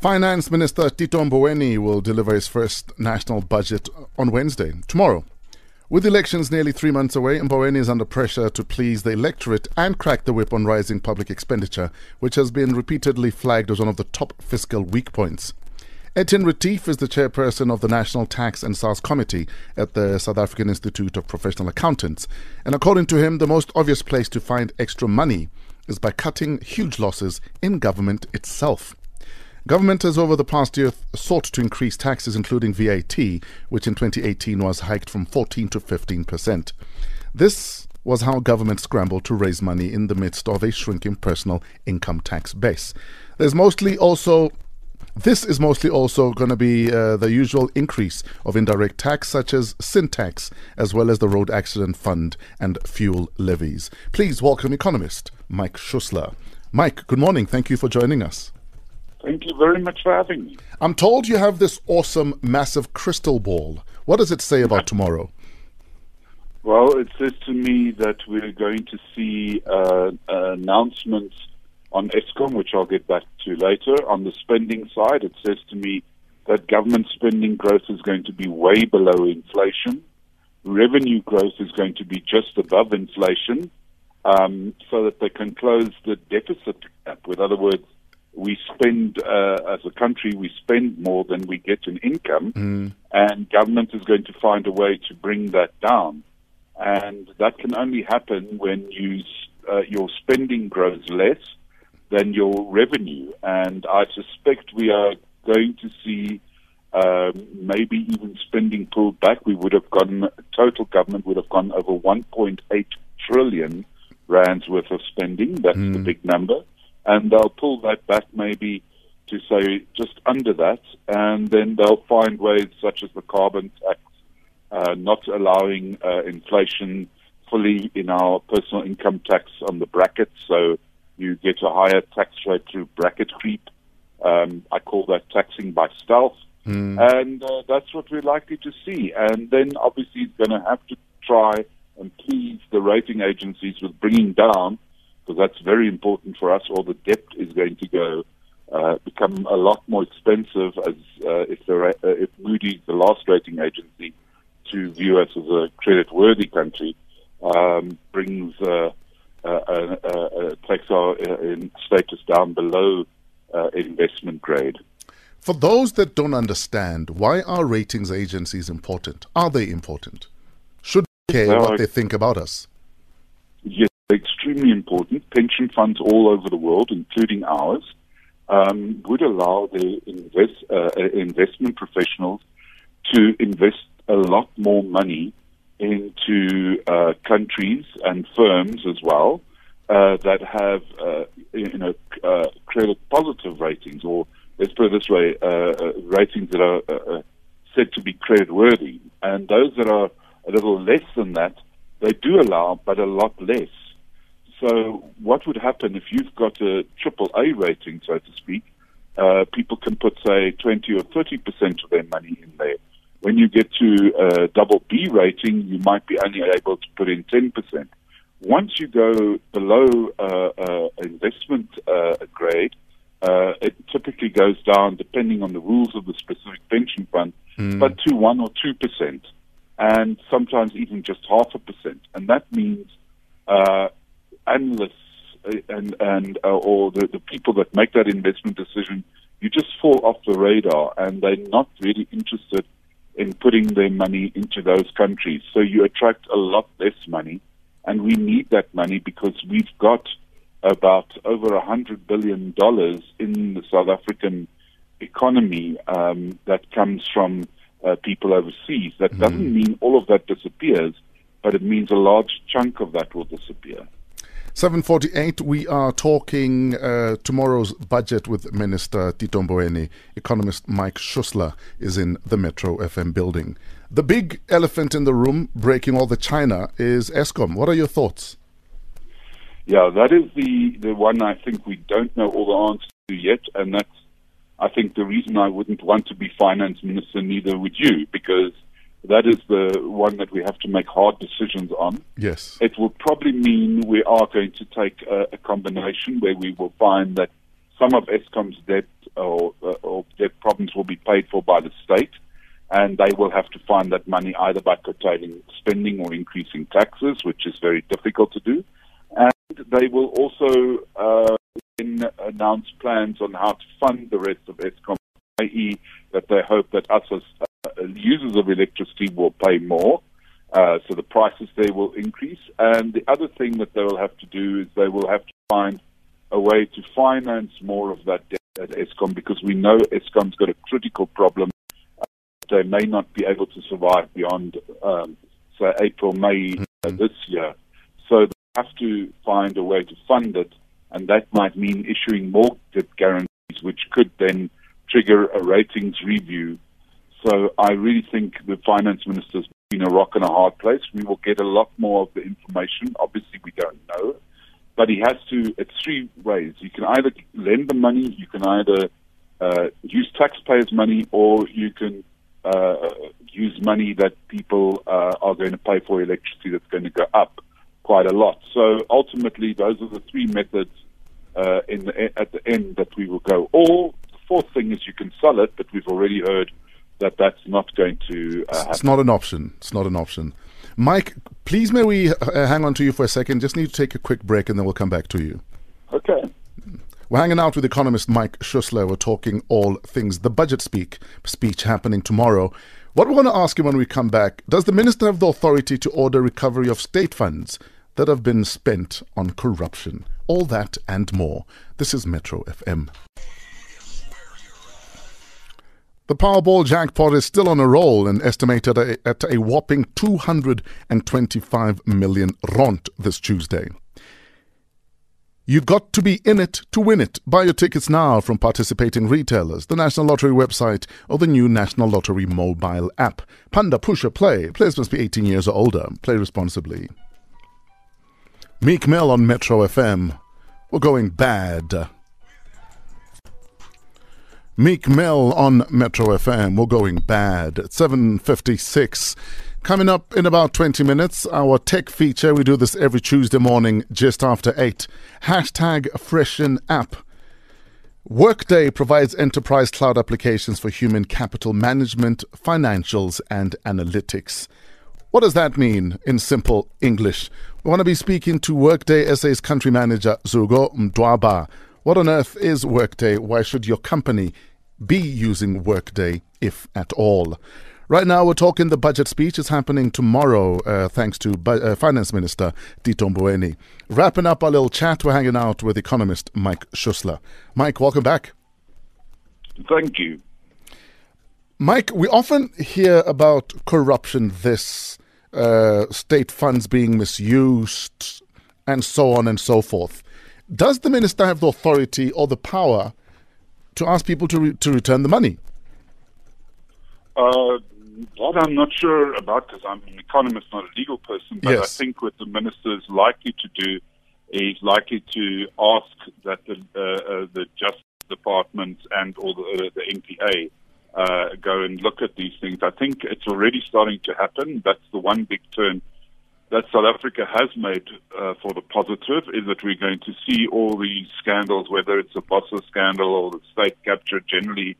Finance Minister Tito Mboweni will deliver his first national budget on Wednesday, tomorrow. With elections nearly three months away, Mboweni is under pressure to please the electorate and crack the whip on rising public expenditure, which has been repeatedly flagged as one of the top fiscal weak points. Etienne Retief is the chairperson of the National Tax and SARS Committee at the South African Institute of Professional Accountants. And according to him, the most obvious place to find extra money is by cutting huge losses in government itself. Government has over the past year sought to increase taxes, including VAT, which in 2018 was hiked from 14 to 15 percent. This was how government scrambled to raise money in the midst of a shrinking personal income tax base. There's mostly also this is mostly also going to be uh, the usual increase of indirect tax, such as sin tax, as well as the road accident fund and fuel levies. Please welcome economist Mike Schussler. Mike, good morning. Thank you for joining us. Thank you very much for having me. I'm told you have this awesome, massive crystal ball. What does it say about tomorrow? Well, it says to me that we're going to see uh, announcements on Eskom, which I'll get back to later. On the spending side, it says to me that government spending growth is going to be way below inflation. Revenue growth is going to be just above inflation um, so that they can close the deficit gap. With other words, we spend uh, as a country we spend more than we get in income, mm. and government is going to find a way to bring that down, and that can only happen when you uh, your spending grows less than your revenue, and I suspect we are going to see. Um, maybe even spending pulled back, we would have gone, total government would have gone over 1.8 trillion rands worth of spending. That's mm. the big number and they'll pull that back maybe to say just under that, and then they'll find ways such as the carbon tax, uh, not allowing uh, inflation fully in our personal income tax on the bracket, so you get a higher tax rate through bracket creep. Um, I call that taxing by stealth. Mm. And uh, that's what we're likely to see. And then obviously it's going to have to try and please the rating agencies with bringing down because that's very important for us, or the debt is going to go uh, become a lot more expensive as uh, if, the, uh, if Moody's, the last rating agency, to view us as a credit-worthy country, um, brings uh, uh, uh, takes our status down below investment grade. For those that don't understand, why are ratings agencies important? Are they important? Should we care well, what they think about us? Yes, extremely important. Pension funds all over the world, including ours, um, would allow the invest, uh, uh, investment professionals to invest a lot more money into uh, countries and firms as well uh, that have, uh, you know, uh, credit positive ratings, or let's put it this way, ratings that are said to be credit worthy, and those that are a little less than that, they do allow, but a lot less. So, what would happen if you've got a triple A rating, so to speak? Uh, people can put, say, 20 or 30 percent of their money in there. When you get to a double B rating, you might be only able to put in 10 percent. Once you go below uh, uh, investment uh, grade, uh, it typically goes down, depending on the rules of the specific pension fund, mm. but to one or two percent, and sometimes even just half a percent. And that means uh, analysts uh, and and uh, or the, the people that make that investment decision, you just fall off the radar, and they're not really interested in putting their money into those countries. So you attract a lot less money, and we need that money because we've got about over a hundred billion dollars in the South African economy um, that comes from uh, people overseas. That mm. doesn't mean all of that disappears, but it means a large chunk of that will disappear. 748, we are talking uh, tomorrow's budget with Minister Tito Mboweni. Economist Mike Schussler is in the Metro FM building. The big elephant in the room, breaking all the China, is Eskom. What are your thoughts? Yeah, that is the, the one I think we don't know all the answers to yet, and that's, I think, the reason I wouldn't want to be finance minister, neither would you, because – that is the one that we have to make hard decisions on. Yes. It will probably mean we are going to take a, a combination where we will find that some of Eskom's debt or, uh, or debt problems will be paid for by the state, and they will have to find that money either by curtailing spending or increasing taxes, which is very difficult to do. And they will also uh, announce plans on how to fund the rest of Eskom, i.e., that they hope that us as users of electricity will pay more. Uh, so the prices there will increase. And the other thing that they will have to do is they will have to find a way to finance more of that debt at Eskom because we know Eskom's got a critical problem. Uh, they may not be able to survive beyond, um, say, April, May uh, this year. So they have to find a way to fund it, and that might mean issuing more debt guarantees, which could then trigger a ratings review. So I really think the finance minister's been a rock and a hard place. We will get a lot more of the information. Obviously, we don't know but he has to. It's three ways. You can either lend the money, you can either uh, use taxpayers' money, or you can uh, use money that people uh, are going to pay for electricity that's going to go up quite a lot. So ultimately, those are the three methods uh, in the, at the end that we will go. Or the fourth thing is you can sell it, but we've already heard that that's not going to. Uh, it's not an option. It's not an option. Mike, please may we uh, hang on to you for a second? Just need to take a quick break and then we'll come back to you. Okay. We're hanging out with economist Mike Schussler. We're talking all things the budget speak speech happening tomorrow. What we want to ask him when we come back does the minister have the authority to order recovery of state funds that have been spent on corruption? All that and more. This is Metro FM. The Powerball jackpot is still on a roll and estimated at a whopping 225 million rand this Tuesday. You've got to be in it to win it. Buy your tickets now from participating retailers, the National Lottery website, or the new National Lottery mobile app. Panda Pusher Play. Players must be 18 years or older. Play responsibly. Meek Mill on Metro FM. We're going bad. Meek Mill on Metro FM. We're going bad at 7.56. Coming up in about 20 minutes, our tech feature. We do this every Tuesday morning just after 8. Hashtag Freshen App. Workday provides enterprise cloud applications for human capital management, financials, and analytics. What does that mean in simple English? We want to be speaking to Workday SA's country manager, Zuko Mdwaba. What on earth is Workday? Why should your company be using Workday, if at all? Right now, we're talking the budget speech is happening tomorrow, uh, thanks to Bu- uh, Finance Minister Tito Mboweni. Wrapping up our little chat, we're hanging out with economist Mike Schussler. Mike, welcome back. Thank you. Mike, we often hear about corruption, this uh, state funds being misused, and so on and so forth. Does the minister have the authority or the power to ask people to re- to return the money? Uh, that I'm not sure about because I'm an economist, not a legal person. But Yes. I think what the minister is likely to do is likely to ask that the uh, uh, the Justice Department and or the, uh, the NPA uh, go and look at these things. I think it's already starting to happen. That's the one big turn that South Africa has made uh, for the positive is that we're going to see all these scandals, whether it's the Bosasa scandal or the state capture generally.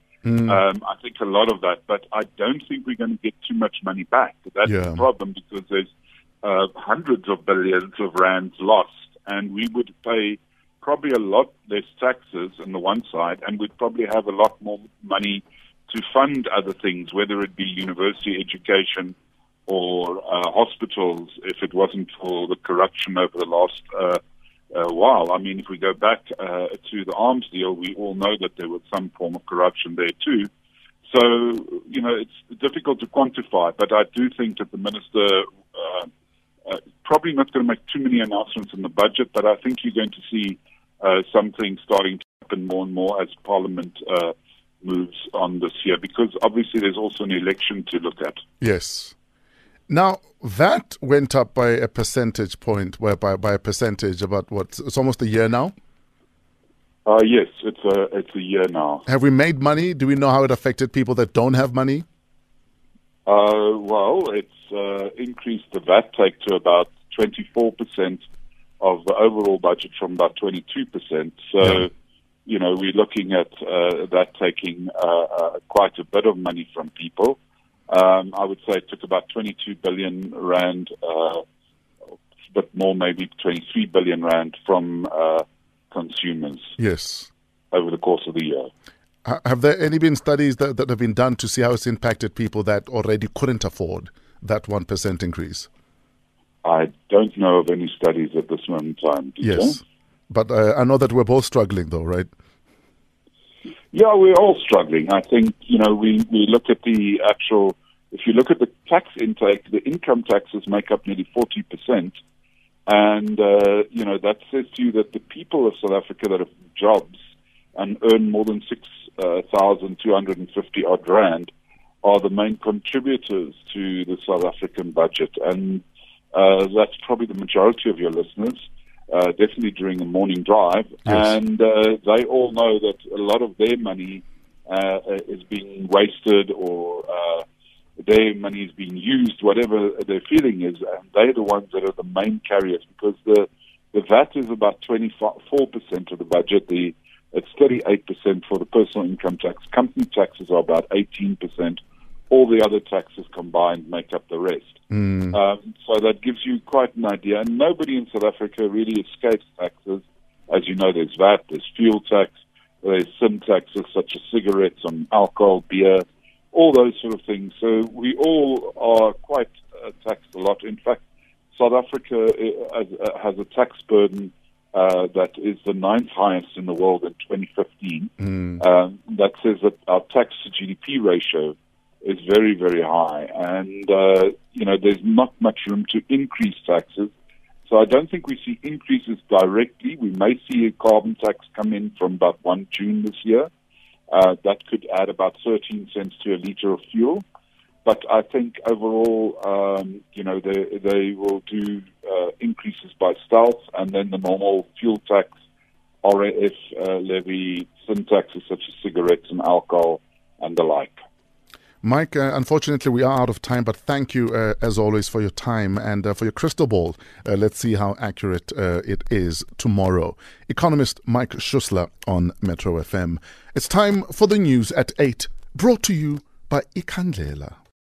Um, I think a lot of that, but I don't think we're going to get too much money back. That's Yeah. the problem because there's uh, hundreds of billions of rands lost, and we would pay probably a lot less taxes on the one side, and we'd probably have a lot more money to fund other things, whether it be university education or uh, hospitals, if it wasn't for the corruption over the last uh, uh, while. I mean, if we go back uh, to the arms deal, we all know that there was some form of corruption there too. So, you know, it's difficult to quantify, but I do think that the minister uh, uh, probably not going to make too many announcements in the budget, but I think you're going to see uh, something starting to happen more and more as Parliament uh, moves on this year, because obviously there's also an election to look at. Yes. Now that went up by a percentage point, where by, by a percentage about what? It's almost a year now. Uh, yes, it's a it's a year now. Have we made money? Do we know how it affected people that don't have money? Uh, well, it's uh, increased the VAT take to about 24% of the overall budget from about 22%. So, Yeah. you know, we're looking at uh, that taking uh, uh, quite a bit of money from people. Um, I would say it took about 22 billion rand, uh, but more maybe 23 billion rand from uh, consumers. Yes. Over the course of the year. Have there any been studies that, that have been done to see how it's impacted people that already couldn't afford that 1% increase? I don't know of any studies at this moment in time. Yes. But uh, I know that we're both struggling, though, right? Yeah, we're all struggling. I think, you know, we, we look at the actual, if you look at the tax intake, the income taxes make up nearly 40%. And, uh, you know, that says to you that the people of South Africa that have jobs and earn more than 6,250 uh, odd rand are the main contributors to the South African budget. And uh, that's probably the majority of your listeners. Uh, definitely during a morning drive, yes. and uh, they all know that a lot of their money uh, is being wasted or uh, their money is being used, whatever their feeling is, and they're the ones that are the main carriers because the the VAT is about 24% of the budget. The it's 38% for the personal income tax. Company taxes are about 18% all the other taxes combined make up the rest. Mm. Um, so that gives you quite an idea. And nobody in South Africa really escapes taxes. As you know, there's VAT, there's fuel tax, there's sin taxes such as cigarettes and alcohol, beer, all those sort of things. So we all are quite uh, taxed a lot. In fact, South Africa uh, uh has a tax burden uh, that is the ninth highest in the world in 2015. Mm. Um, that says that our tax to GDP ratio is very, very high. And, uh, you know, there's not much room to increase taxes. So I don't think we see increases directly. We may see a carbon tax come in from about 1 June this year. Uh, that could add about 13 cents to a liter of fuel. But I think overall, um, you know, they, they will do uh, increases by stealth and then the normal fuel tax, RAF uh, levy, sin taxes such as cigarettes and alcohol and the like. Mike, uh, unfortunately, we are out of time, but thank you, uh, as always, for your time and uh, for your crystal ball. Uh, let's see how accurate uh, it is tomorrow. Economist Mike Schussler on Metro FM. It's time for the news at 8, brought to you by Ikandlela.